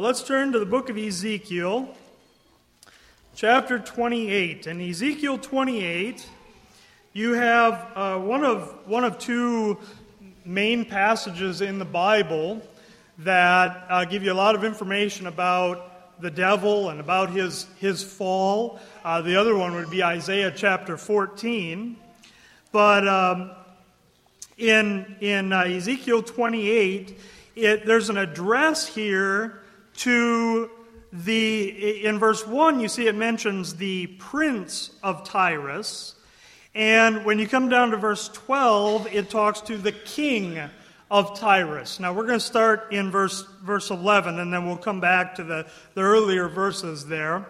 But let's turn to the book of Ezekiel, chapter 28. In Ezekiel 28, you have uh, one, of, one of two main passages in the Bible that uh, give you a lot of information about the devil and about his, his fall. Uh, the other one would be Isaiah chapter 14. But um, in, in uh, Ezekiel 28, it, there's an address here to the, in verse 1, you see it mentions the prince of Tyrus. And when you come down to verse 12, it talks to the king of Tyrus. Now we're going to start in verse, verse 11, and then we'll come back to the, the earlier verses there.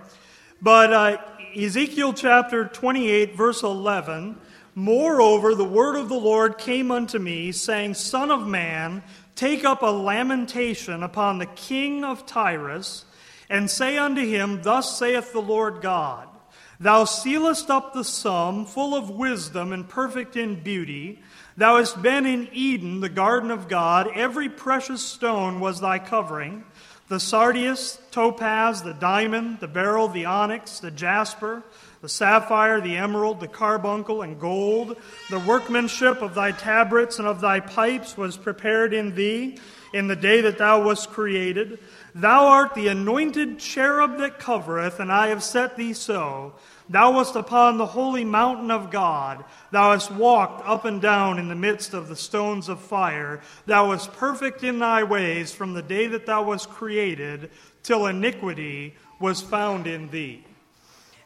But uh, Ezekiel chapter 28, verse 11 Moreover, the word of the Lord came unto me, saying, Son of man, take up a lamentation upon the king of Tyrus, and say unto him, Thus saith the Lord God. Thou sealest up the sum, full of wisdom and perfect in beauty. Thou hast been in Eden, the garden of God. Every precious stone was thy covering the sardius, topaz, the diamond, the beryl, the onyx, the jasper, the sapphire, the emerald, the carbuncle, and gold. The workmanship of thy tabrets and of thy pipes was prepared in thee in the day that thou wast created. Thou art the anointed cherub that covereth, and I have set thee so. Thou wast upon the holy mountain of God. Thou hast walked up and down in the midst of the stones of fire. Thou wast perfect in thy ways from the day that thou wast created till iniquity was found in thee.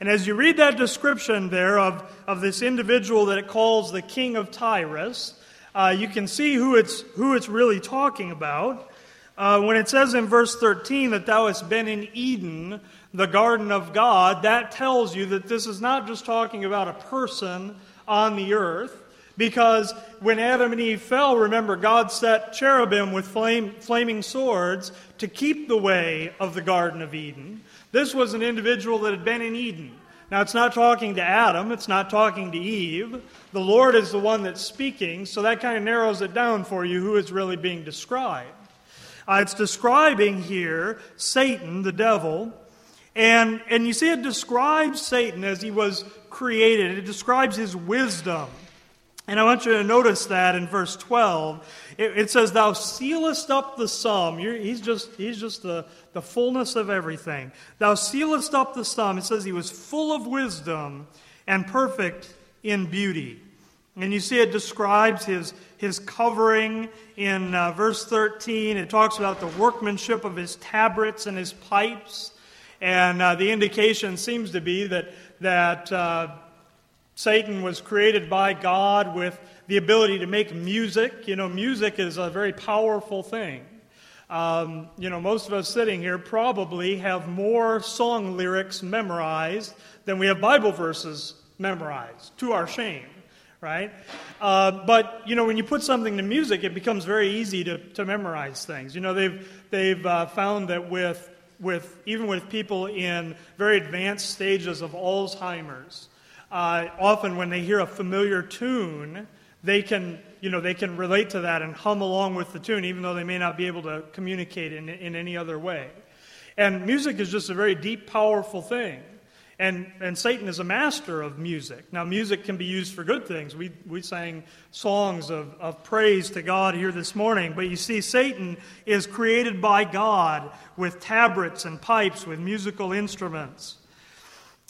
And as you read that description there of, of this individual that it calls the king of Tyrus, uh, you can see who it's, who it's really talking about. Uh, when it says in verse 13 that thou hast been in Eden, the garden of God, that tells you that this is not just talking about a person on the earth. Because when Adam and Eve fell, remember, God set cherubim with flame, flaming swords to keep the way of the Garden of Eden. This was an individual that had been in Eden. Now, it's not talking to Adam, it's not talking to Eve. The Lord is the one that's speaking, so that kind of narrows it down for you who is really being described. Uh, it's describing here Satan, the devil, and, and you see, it describes Satan as he was created, it describes his wisdom. And I want you to notice that in verse 12. It, it says, Thou sealest up the sum. You're, he's just, he's just the, the fullness of everything. Thou sealest up the sum. It says he was full of wisdom and perfect in beauty. And you see, it describes his, his covering in uh, verse 13. It talks about the workmanship of his tabrets and his pipes. And uh, the indication seems to be that, that uh, Satan was created by God with the ability to make music. You know, music is a very powerful thing. Um, you know, most of us sitting here probably have more song lyrics memorized than we have Bible verses memorized, to our shame, right? Uh, but, you know, when you put something to music, it becomes very easy to, to memorize things. You know, they've, they've uh, found that with with even with people in very advanced stages of Alzheimer's. Uh, often, when they hear a familiar tune, they can you know they can relate to that and hum along with the tune, even though they may not be able to communicate in, in any other way. And music is just a very deep, powerful thing. And, and Satan is a master of music. Now, music can be used for good things. We, we sang songs of, of praise to God here this morning. But you see, Satan is created by God with tabrets and pipes, with musical instruments.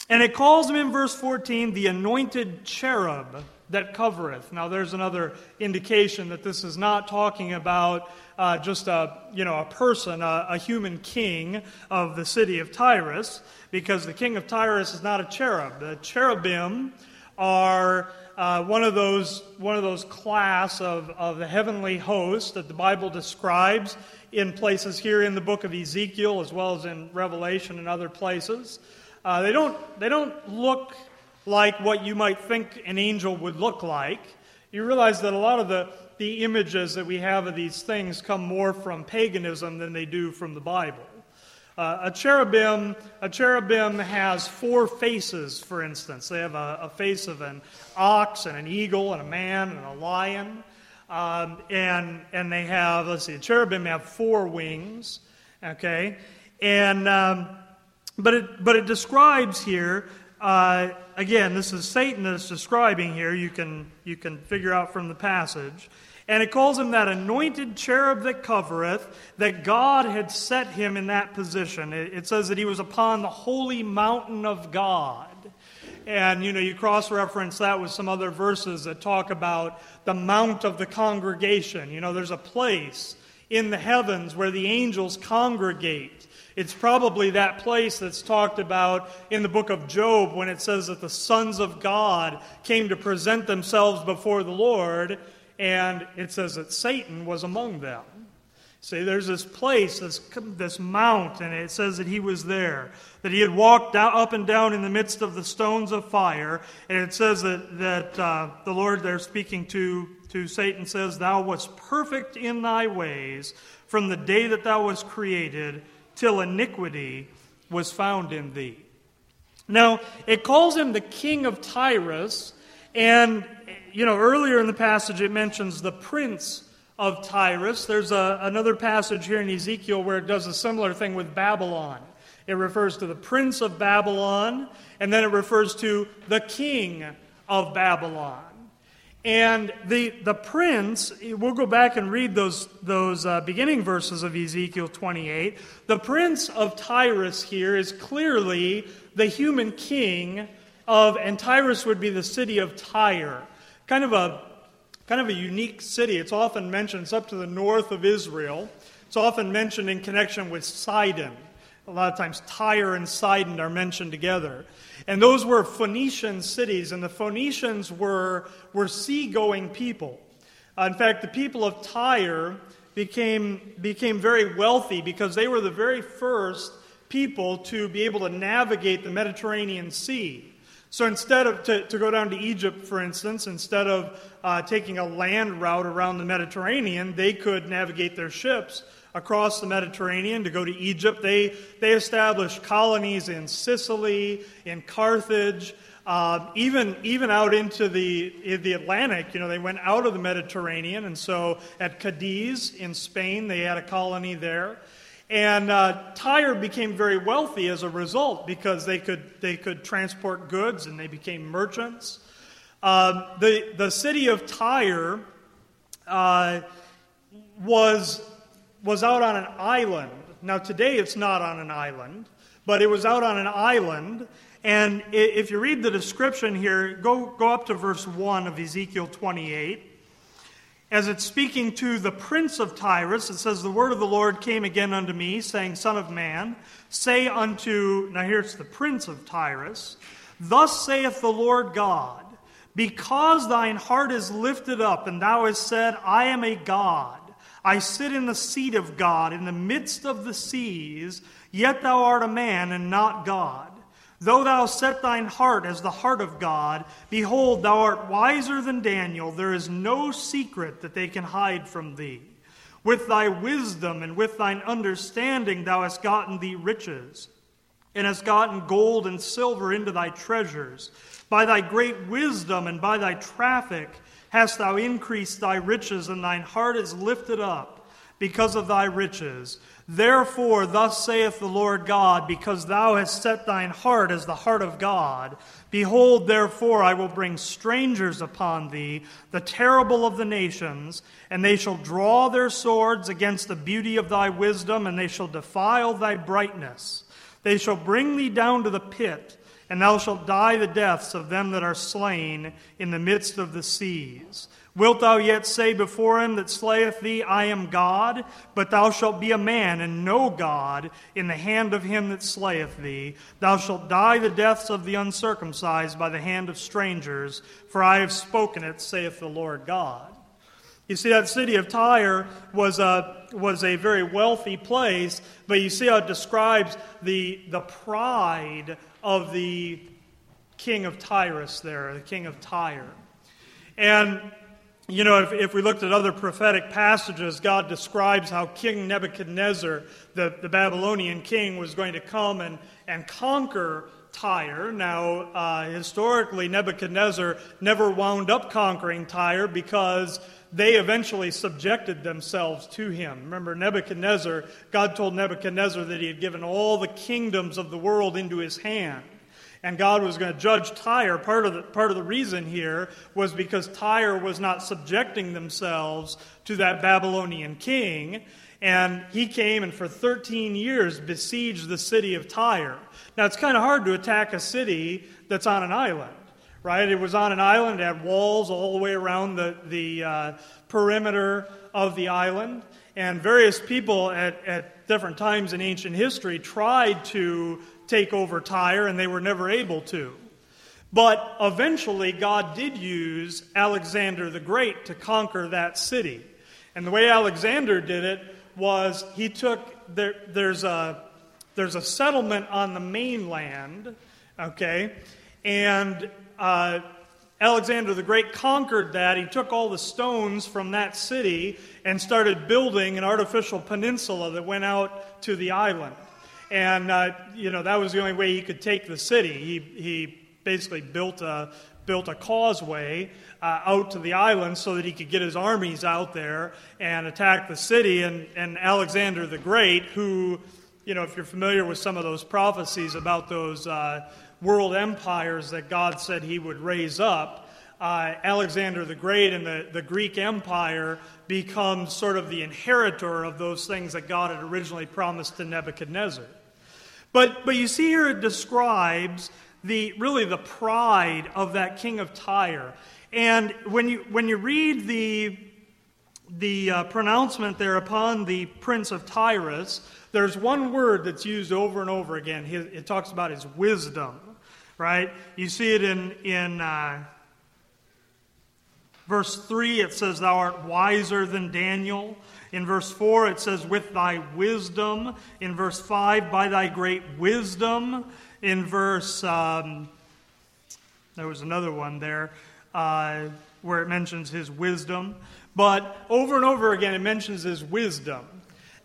And it calls him in verse 14 the anointed cherub that covereth. Now, there's another indication that this is not talking about uh, just a, you know, a person, a, a human king of the city of Tyrus because the king of Tyrus is not a cherub. The cherubim are uh, one of those one of those class of, of the heavenly host that the Bible describes in places here in the book of Ezekiel as well as in Revelation and other places. Uh, they don't they don't look like what you might think an angel would look like. You realize that a lot of the, the images that we have of these things come more from paganism than they do from the Bible. Uh, a cherubim, a cherubim has four faces, for instance. They have a, a, face of an ox and an eagle and a man and a lion. Um, and, and they have, let's see, a cherubim have four wings, okay? And, um, but, it, but it describes here, uh, again, this is Satan that's describing here. You can, you can figure out from the passage. And it calls him that anointed cherub that covereth, that God had set him in that position. It, it says that he was upon the holy mountain of God. And, you know, you cross reference that with some other verses that talk about the mount of the congregation. You know, there's a place in the heavens where the angels congregate. It's probably that place that's talked about in the book of Job when it says that the sons of God came to present themselves before the Lord and it says that Satan was among them. See, there's this place, this, this mount, and it says that he was there, that he had walked down, up and down in the midst of the stones of fire. And it says that, that uh, the Lord there speaking to, to Satan says, Thou wast perfect in thy ways from the day that thou wast created till iniquity was found in thee. Now, it calls him the king of Tyrus, and you know, earlier in the passage it mentions the prince of Tyrus. There's a, another passage here in Ezekiel where it does a similar thing with Babylon. It refers to the prince of Babylon, and then it refers to the king of Babylon. And the, the prince, we'll go back and read those, those uh, beginning verses of Ezekiel 28. The prince of Tyrus here is clearly the human king of, and Tyrus would be the city of Tyre. Kind of a kind of a unique city. It's often mentioned, it's up to the north of Israel. It's often mentioned in connection with Sidon. A lot of times, Tyre and Sidon are mentioned together. And those were Phoenician cities, and the Phoenicians were, were seagoing people. Uh, in fact, the people of Tyre became, became very wealthy because they were the very first people to be able to navigate the Mediterranean Sea. So instead of, to, to go down to Egypt, for instance, instead of uh, taking a land route around the Mediterranean, they could navigate their ships across the Mediterranean to go to Egypt. They, they established colonies in Sicily, in Carthage, uh, even, even out into the, the Atlantic. You know, they went out of the Mediterranean. And so at Cadiz in Spain, they had a colony there. And uh, Tyre became very wealthy as a result because they could, they could transport goods and they became merchants. Uh, the, the city of Tyre uh, was, was out on an island. Now, today it's not on an island, but it was out on an island. And if you read the description here, go, go up to verse 1 of Ezekiel 28 as it's speaking to the prince of Tyrus, it says, The word of the Lord came again unto me, saying, Son of man, say unto, now here's the prince of Tyrus, Thus saith the Lord God, because thine heart is lifted up, and thou hast said, I am a God. I sit in the seat of God in the midst of the seas, yet thou art a man and not God. Though thou set thine heart as the heart of God, behold, thou art wiser than Daniel. There is no secret that they can hide from thee. With thy wisdom and with thine understanding thou hast gotten thee riches, and hast gotten gold and silver into thy treasures. By thy great wisdom and by thy traffic hast thou increased thy riches, and thine heart is lifted up because of thy riches. Therefore, thus saith the Lord God, because thou hast set thine heart as the heart of God, behold, therefore, I will bring strangers upon thee, the terrible of the nations, and they shall draw their swords against the beauty of thy wisdom, and they shall defile thy brightness. They shall bring thee down to the pit, and thou shalt die the deaths of them that are slain in the midst of the seas. Wilt thou yet say before him that slayeth thee, I am God? But thou shalt be a man, and no God, in the hand of him that slayeth thee. Thou shalt die the deaths of the uncircumcised by the hand of strangers, for I have spoken it, saith the Lord God. You see, that city of Tyre was a, was a very wealthy place, but you see how it describes the, the pride of the king of Tyrus there, the king of Tyre. And you know, if, if we looked at other prophetic passages, God describes how King Nebuchadnezzar, the, the Babylonian king, was going to come and, and conquer Tyre. Now, uh, historically, Nebuchadnezzar never wound up conquering Tyre because they eventually subjected themselves to him. Remember, Nebuchadnezzar, God told Nebuchadnezzar that he had given all the kingdoms of the world into his hand and God was going to judge Tyre. Part of, the, part of the reason here was because Tyre was not subjecting themselves to that Babylonian king. And he came and for 13 years besieged the city of Tyre. Now, it's kind of hard to attack a city that's on an island, right? It was on an island, it had walls all the way around the, the uh, perimeter of the island. And various people at, at different times in ancient history tried to take over Tyre, and they were never able to. But eventually, God did use Alexander the Great to conquer that city. And the way Alexander did it was he took, there, there's, a, there's a settlement on the mainland, okay? And uh, Alexander the Great conquered that. He took all the stones from that city and started building an artificial peninsula that went out to the island. And, uh, you know, that was the only way he could take the city. He, he basically built a, built a causeway uh, out to the island so that he could get his armies out there and attack the city. And, and Alexander the Great, who, you know, if you're familiar with some of those prophecies about those uh, world empires that God said he would raise up, uh, Alexander the Great and the, the Greek Empire becomes sort of the inheritor of those things that God had originally promised to Nebuchadnezzar. But, but you see here it describes the, really the pride of that king of Tyre. And when you, when you read the, the uh, pronouncement there upon the prince of Tyrus, there's one word that's used over and over again. It talks about his wisdom, right? You see it in, in uh, Verse 3, it says, Thou art wiser than Daniel. In verse 4, it says, With thy wisdom. In verse 5, By thy great wisdom. In verse, um, there was another one there uh, where it mentions his wisdom. But over and over again, it mentions his wisdom.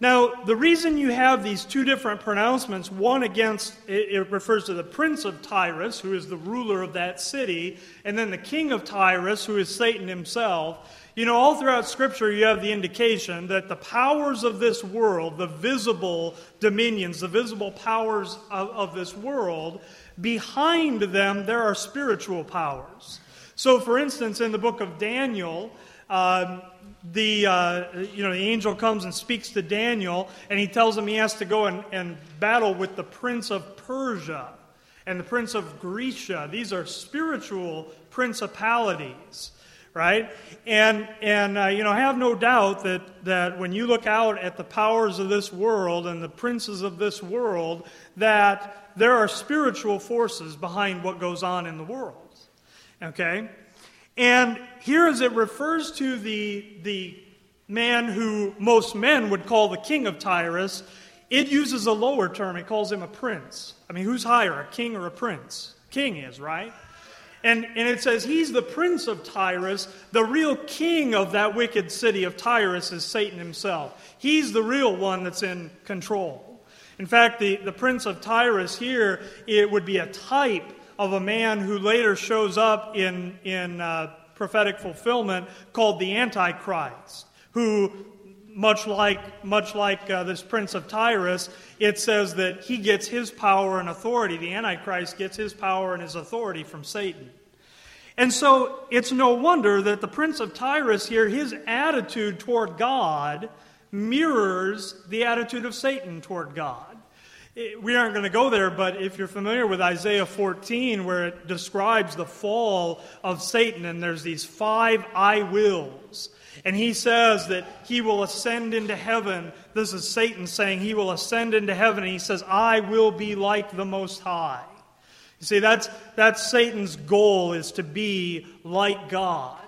Now, the reason you have these two different pronouncements, one against, it, refers to the prince of Tyrus, who is the ruler of that city, and then the king of Tyrus, who is Satan himself. You know, all throughout Scripture, you have the indication that the powers of this world, the visible dominions, the visible powers of, of this world, behind them, there are spiritual powers. So, for instance, in the book of Daniel, um, the, uh, you know, the angel comes and speaks to Daniel, and he tells him he has to go and, and battle with the prince of Persia and the prince of Grecia. These are spiritual principalities, right? And, and uh, you know, I have no doubt that, that when you look out at the powers of this world and the princes of this world, that there are spiritual forces behind what goes on in the world. Okay? And here, as it refers to the, the man who most men would call the king of Tyrus, it uses a lower term. It calls him a prince. I mean, who's higher, a king or a prince? King is, right? And, and it says he's the prince of Tyrus. The real king of that wicked city of Tyrus is Satan himself. He's the real one that's in control. In fact, the, the prince of Tyrus here, it would be a type of a man who later shows up in, in uh, prophetic fulfillment called the Antichrist, who, much like, much like uh, this prince of Tyrus, it says that he gets his power and authority. The Antichrist gets his power and his authority from Satan. And so it's no wonder that the prince of Tyrus here, his attitude toward God mirrors the attitude of Satan toward God. we aren't going to go there, but if you're familiar with Isaiah 14, where it describes the fall of Satan, and there's these five I wills, and he says that he will ascend into heaven. This is Satan saying he will ascend into heaven, and he says, I will be like the Most High. You see, that's, that's Satan's goal, is to be like God.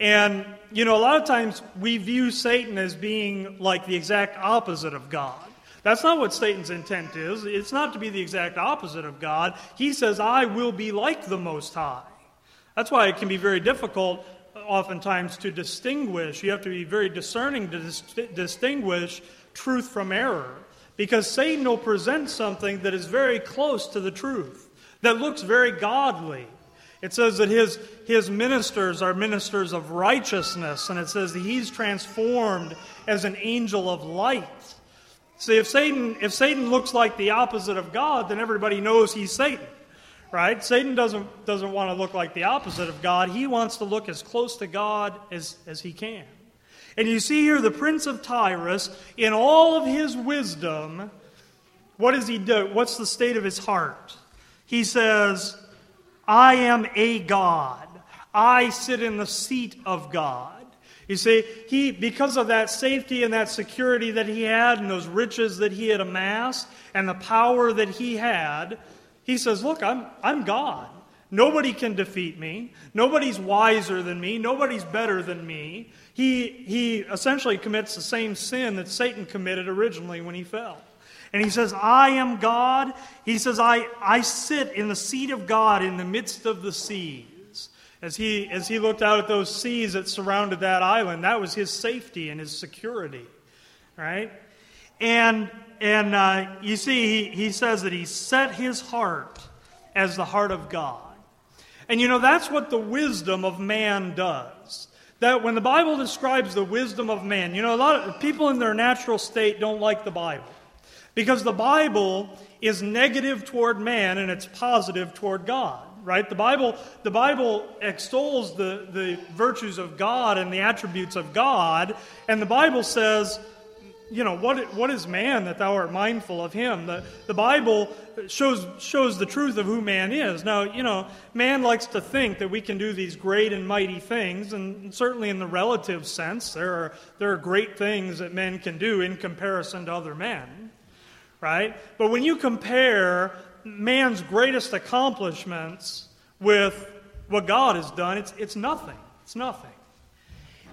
And, you know, a lot of times we view Satan as being like the exact opposite of God. That's not what Satan's intent is. It's not to be the exact opposite of God. He says, I will be like the Most High. That's why it can be very difficult, oftentimes, to distinguish. You have to be very discerning to dis- distinguish truth from error. Because Satan will present something that is very close to the truth, that looks very godly. It says that his, his ministers are ministers of righteousness, and it says that he's transformed as an angel of light. See, if Satan, if Satan looks like the opposite of God, then everybody knows he's Satan. Right? Satan doesn't, doesn't want to look like the opposite of God. He wants to look as close to God as, as he can. And you see here the prince of Tyrus, in all of his wisdom, what does he do? What's the state of his heart? He says, I am a God. I sit in the seat of God. You see, he, because of that safety and that security that he had and those riches that he had amassed and the power that he had, he says, Look, I'm, I'm God. Nobody can defeat me. Nobody's wiser than me. Nobody's better than me. He, he essentially commits the same sin that Satan committed originally when he fell. And he says, I am God. He says, I, I sit in the seat of God in the midst of the sea as he, as he looked out at those seas that surrounded that island, that was his safety and his security, right? And, and uh, you see, he, he says that he set his heart as the heart of God. And you know, that's what the wisdom of man does. That when the Bible describes the wisdom of man, you know, a lot of people in their natural state don't like the Bible. Because the Bible is negative toward man and it's positive toward God right? The Bible, the Bible extols the, the virtues of God and the attributes of God, and the Bible says, you know, what, what is man that thou art mindful of him? The, the Bible shows, shows the truth of who man is. Now, you know, man likes to think that we can do these great and mighty things, and certainly in the relative sense, there are, there are great things that men can do in comparison to other men, right? But when you compare man's greatest accomplishments with what God has done, it's, it's nothing. It's nothing.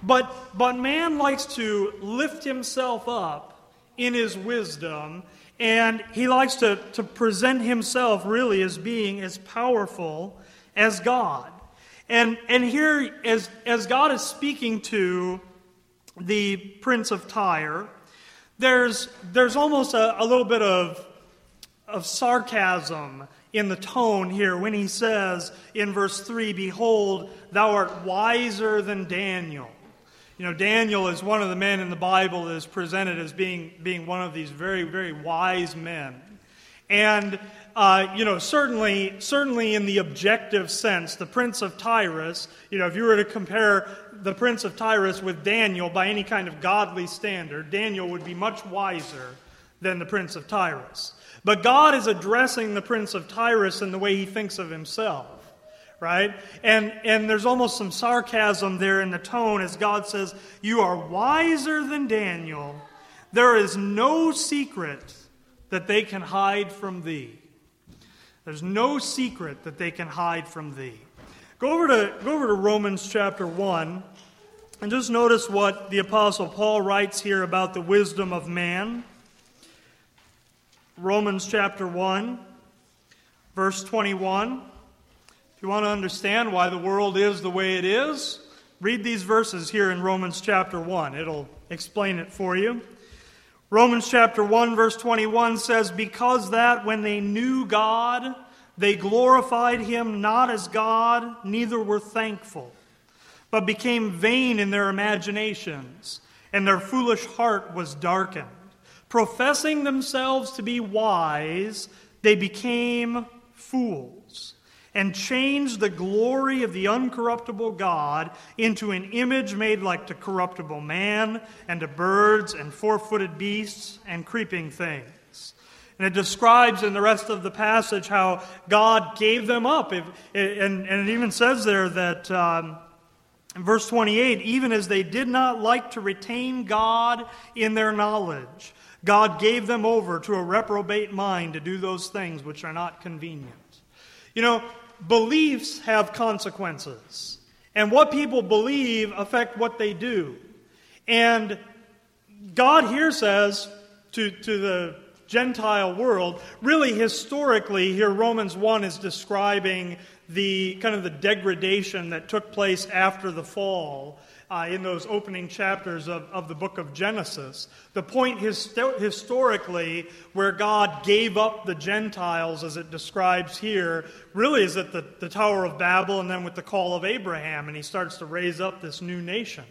But, but man likes to lift himself up in his wisdom, and he likes to, to present himself really as being as powerful as God. And, and here, as, as God is speaking to the prince of Tyre, there's, there's almost a, a little bit of of sarcasm in the tone here when he says in verse 3 Behold, thou art wiser than Daniel. You know, Daniel is one of the men in the Bible that is presented as being, being one of these very, very wise men. And, uh, you know, certainly, certainly in the objective sense, the prince of Tyrus, you know, if you were to compare the prince of Tyrus with Daniel by any kind of godly standard, Daniel would be much wiser than the prince of Tyrus. But God is addressing the prince of Tyrus in the way he thinks of himself, right? And, and there's almost some sarcasm there in the tone as God says, You are wiser than Daniel. There is no secret that they can hide from thee. There's no secret that they can hide from thee. Go over to, go over to Romans chapter 1 and just notice what the Apostle Paul writes here about the wisdom of man. Romans chapter 1, verse 21. If you want to understand why the world is the way it is, read these verses here in Romans chapter 1. It'll explain it for you. Romans chapter 1, verse 21 says, Because that when they knew God, they glorified him not as God, neither were thankful, but became vain in their imaginations, and their foolish heart was darkened. Professing themselves to be wise, they became fools and changed the glory of the uncorruptible God into an image made like to corruptible man and to birds and four footed beasts and creeping things. And it describes in the rest of the passage how God gave them up. and, it even says there that um, in verse 28 even as they did not like to retain God in their knowledge, God gave them over to a reprobate mind to do those things which are not convenient. You know, beliefs have consequences. And what people believe affect what they do. And God here says to, to the Gentile world, really historically, here Romans 1 is describing the kind of the degradation that took place after the fall uh, in those opening chapters of, of the book of Genesis. The point histo- historically where God gave up the Gentiles, as it describes here, really is at the, the Tower of Babel and then with the call of Abraham, and he starts to raise up this new nation.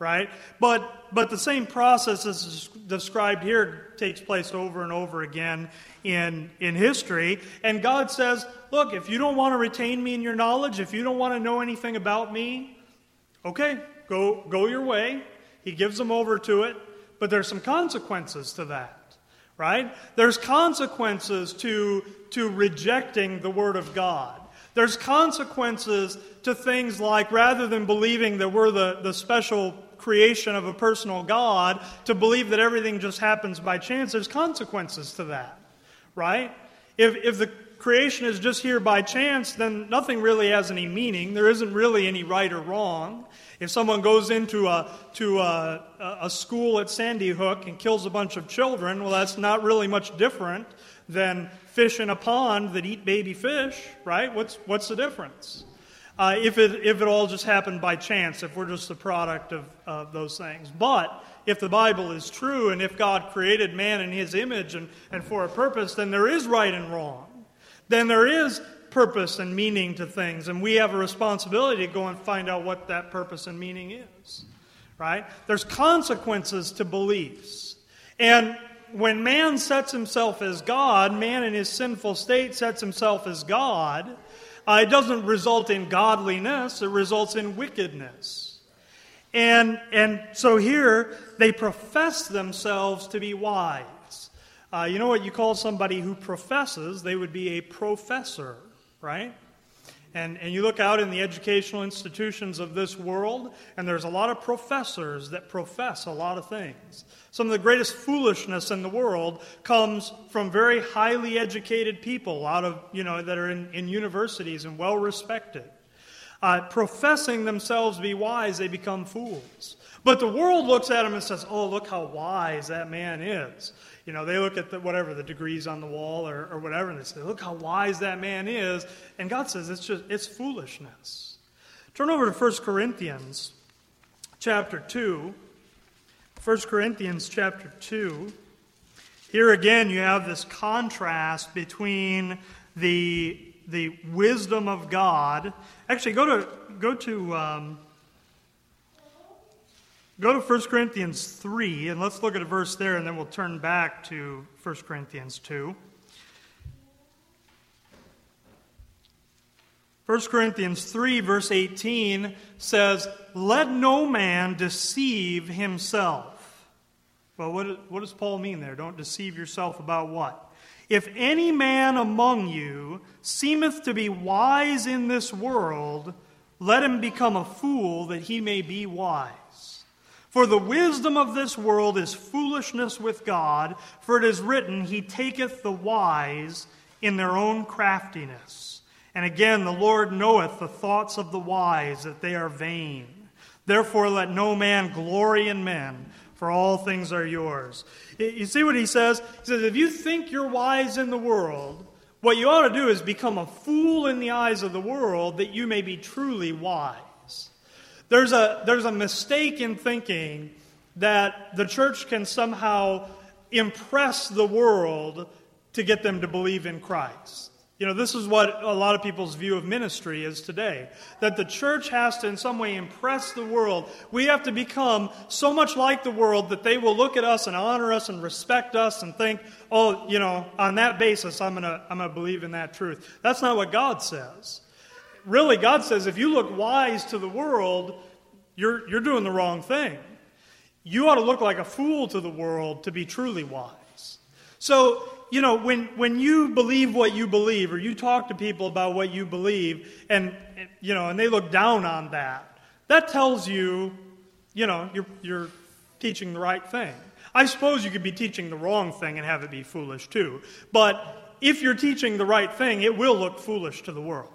Right? But, but the same process as described here takes place over and over again in, in history. And God says, Look, if you don't want to retain me in your knowledge, if you don't want to know anything about me, okay, go, go your way. He gives them over to it, but there's some consequences to that, right? There's consequences to, to rejecting the Word of God. There's consequences to things like rather than believing that we're the, the special creation of a personal God, to believe that everything just happens by chance, there's consequences to that, right? If, if the creation is just here by chance, then nothing really has any meaning. There isn't really any right or wrong. If someone goes into a, to a, a school at Sandy Hook and kills a bunch of children, well, that's not really much different than fish in a pond that eat baby fish, right? What's, what's the difference? Uh, if, it, if it all just happened by chance, if we're just the product of, of those things. But if the Bible is true and if God created man in his image and, and for a purpose, then there is right and wrong. Then there is purpose and meaning to things, and we have a responsibility to go and find out what that purpose and meaning is. Right? There's consequences to beliefs. And when man sets himself as God, man in his sinful state sets himself as God, uh, it doesn't result in godliness, it results in wickedness. And, and so here, they profess themselves to be wise. Uh, you know what you call somebody who professes? They would be a professor right? And, and you look out in the educational institutions of this world, and there's a lot of professors that profess a lot of things. Some of the greatest foolishness in the world comes from very highly educated people out of, you know, that are in, in universities and well respected. Uh, professing themselves to be wise, they become fools. But the world looks at them and says, Oh, look how wise that man is. You know, they look at the, whatever, the degrees on the wall or, or whatever, and they say, look how wise that man is. And God says it's just, it's foolishness. Turn over to 1 Corinthians chapter 2. 1 Corinthians chapter 2. Here again, you have this contrast between the, the wisdom of God. Actually, go to, go to um, Go to 1 Corinthians 3, and let's look at a verse there, and then we'll turn back to 1 Corinthians 2. 1 Corinthians 3, verse 18 says, Let no man deceive himself. Well, what, what does Paul mean there? Don't deceive yourself about what? If any man among you seemeth to be wise in this world, let him become a fool that he may be wise. For the wisdom of this world is foolishness with God, for it is written, He taketh the wise in their own craftiness. And again, the Lord knoweth the thoughts of the wise, that they are vain. Therefore, let no man glory in men, for all things are yours. You see what he says? He says, If you think you're wise in the world, what you ought to do is become a fool in the eyes of the world, that you may be truly wise. There's a, there's a mistake in thinking that the church can somehow impress the world to get them to believe in Christ. You know, this is what a lot of people's view of ministry is today. That the church has to, in some way, impress the world. We have to become so much like the world that they will look at us and honor us and respect us and think, oh, you know, on that basis, I'm going to I'm going to believe in that truth. That's not what God says really, God says if you look wise to the world, you're, you're doing the wrong thing. You ought to look like a fool to the world to be truly wise. So, you know, when, when you believe what you believe, or you talk to people about what you believe, and, you know, and they look down on that, that tells you, you know, you're, you're teaching the right thing. I suppose you could be teaching the wrong thing and have it be foolish too. But if you're teaching the right thing, it will look foolish to the world.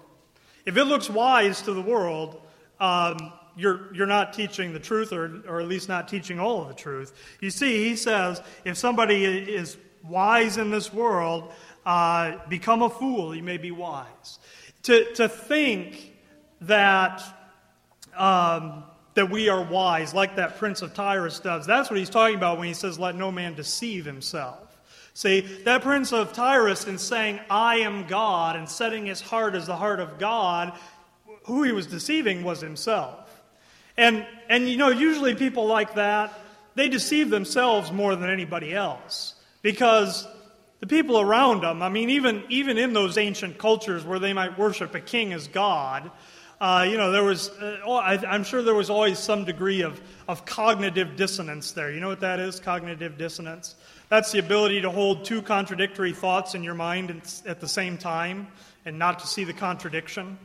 If it looks wise to the world, um, you're, you're not teaching the truth, or, or at least not teaching all of the truth. You see, he says if somebody is wise in this world, uh, become a fool, you may be wise. To, to think that, um, that we are wise, like that prince of Tyrus does, that's what he's talking about when he says, let no man deceive himself. See, that prince of Tyrus, in saying, I am God, and setting his heart as the heart of God, who he was deceiving was himself. And, and you know, usually people like that, they deceive themselves more than anybody else because the people around them, I mean, even, even in those ancient cultures where they might worship a king as God, uh, you know, there was, uh, I, am sure there was always some degree of, of cognitive dissonance there. You know what that is, cognitive dissonance? That's the ability to hold two contradictory thoughts in your mind at the same time and not to see the contradiction,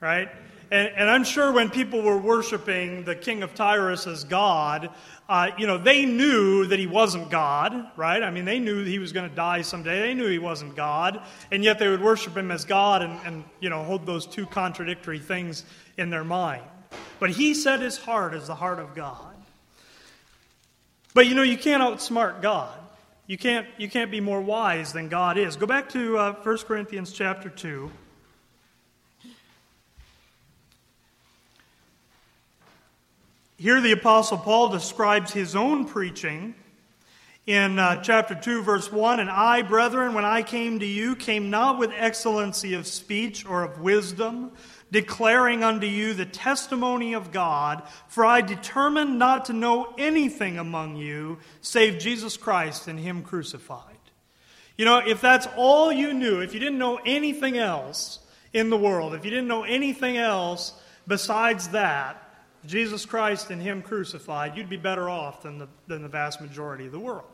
right? And, and, I'm sure when people were worshiping the king of Tyrus as God, uh, you know, they knew that he wasn't God, right? I mean, they knew he was going to die someday. They knew he wasn't God. And yet they would worship him as God and, and, you know, hold those two contradictory things in their mind. But he set his heart as the heart of God. But, you know, you can't outsmart God. You can't, you can't be more wise than God is. Go back to uh, 1 Corinthians chapter 2. Here, the Apostle Paul describes his own preaching in uh, chapter 2, verse 1 And I, brethren, when I came to you, came not with excellency of speech or of wisdom, declaring unto you the testimony of God, for I determined not to know anything among you save Jesus Christ and Him crucified. You know, if that's all you knew, if you didn't know anything else in the world, if you didn't know anything else besides that, Jesus Christ and Him crucified, you'd be better off than the, than the vast majority of the world.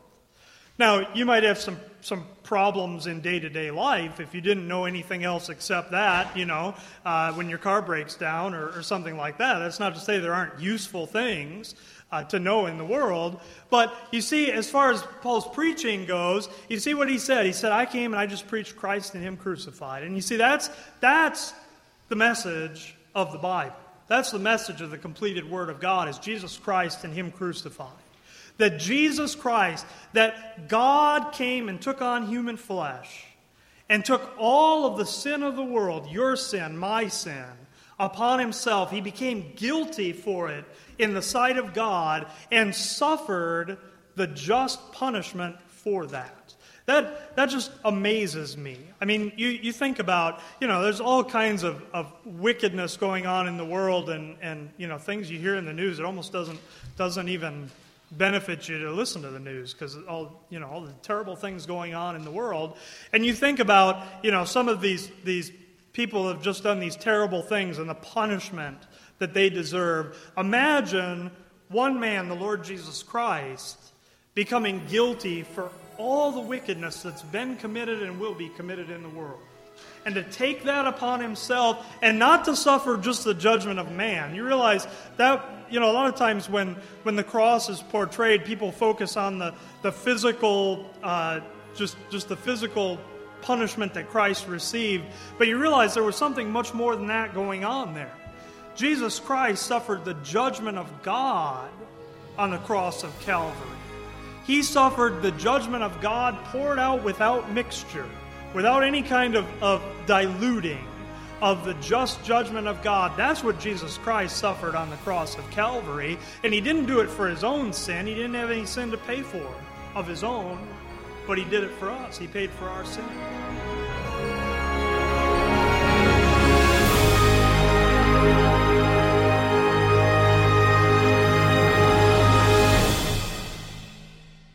Now, you might have some, some problems in day to day life if you didn't know anything else except that, you know, uh, when your car breaks down or, or, something like that. That's not to say there aren't useful things uh, to know in the world. But you see, as far as Paul's preaching goes, you see what he said. He said, I came and I just preached Christ and Him crucified. And you see, that's, that's the message of the Bible. That's the message of the completed Word of God is Jesus Christ and Him crucified. That Jesus Christ, that God came and took on human flesh and took all of the sin of the world, your sin, my sin, upon Himself. He became guilty for it in the sight of God and suffered the just punishment for that. That, that just amazes me. I mean, you, you think about, you know, there's all kinds of, of wickedness going on in the world and, and, you know, things you hear in the news. It almost doesn't, doesn't even benefit you to listen to the news because all, you know, all the terrible things going on in the world. And you think about, you know, some of these, these people have just done these terrible things and the punishment that they deserve. Imagine one man, the Lord Jesus Christ, becoming guilty for all the wickedness that's been committed and will be committed in the world. And to take that upon himself and not to suffer just the judgment of man. You realize that, you know, a lot of times when, when the cross is portrayed, people focus on the, the physical, uh, just, just the physical punishment that Christ received. But you realize there was something much more than that going on there. Jesus Christ suffered the judgment of God on the cross of Calvary. He suffered the judgment of God poured out without mixture, without any kind of, of diluting of the just judgment of God. That's what Jesus Christ suffered on the cross of Calvary. And he didn't do it for his own sin, he didn't have any sin to pay for of his own, but he did it for us. He paid for our sin.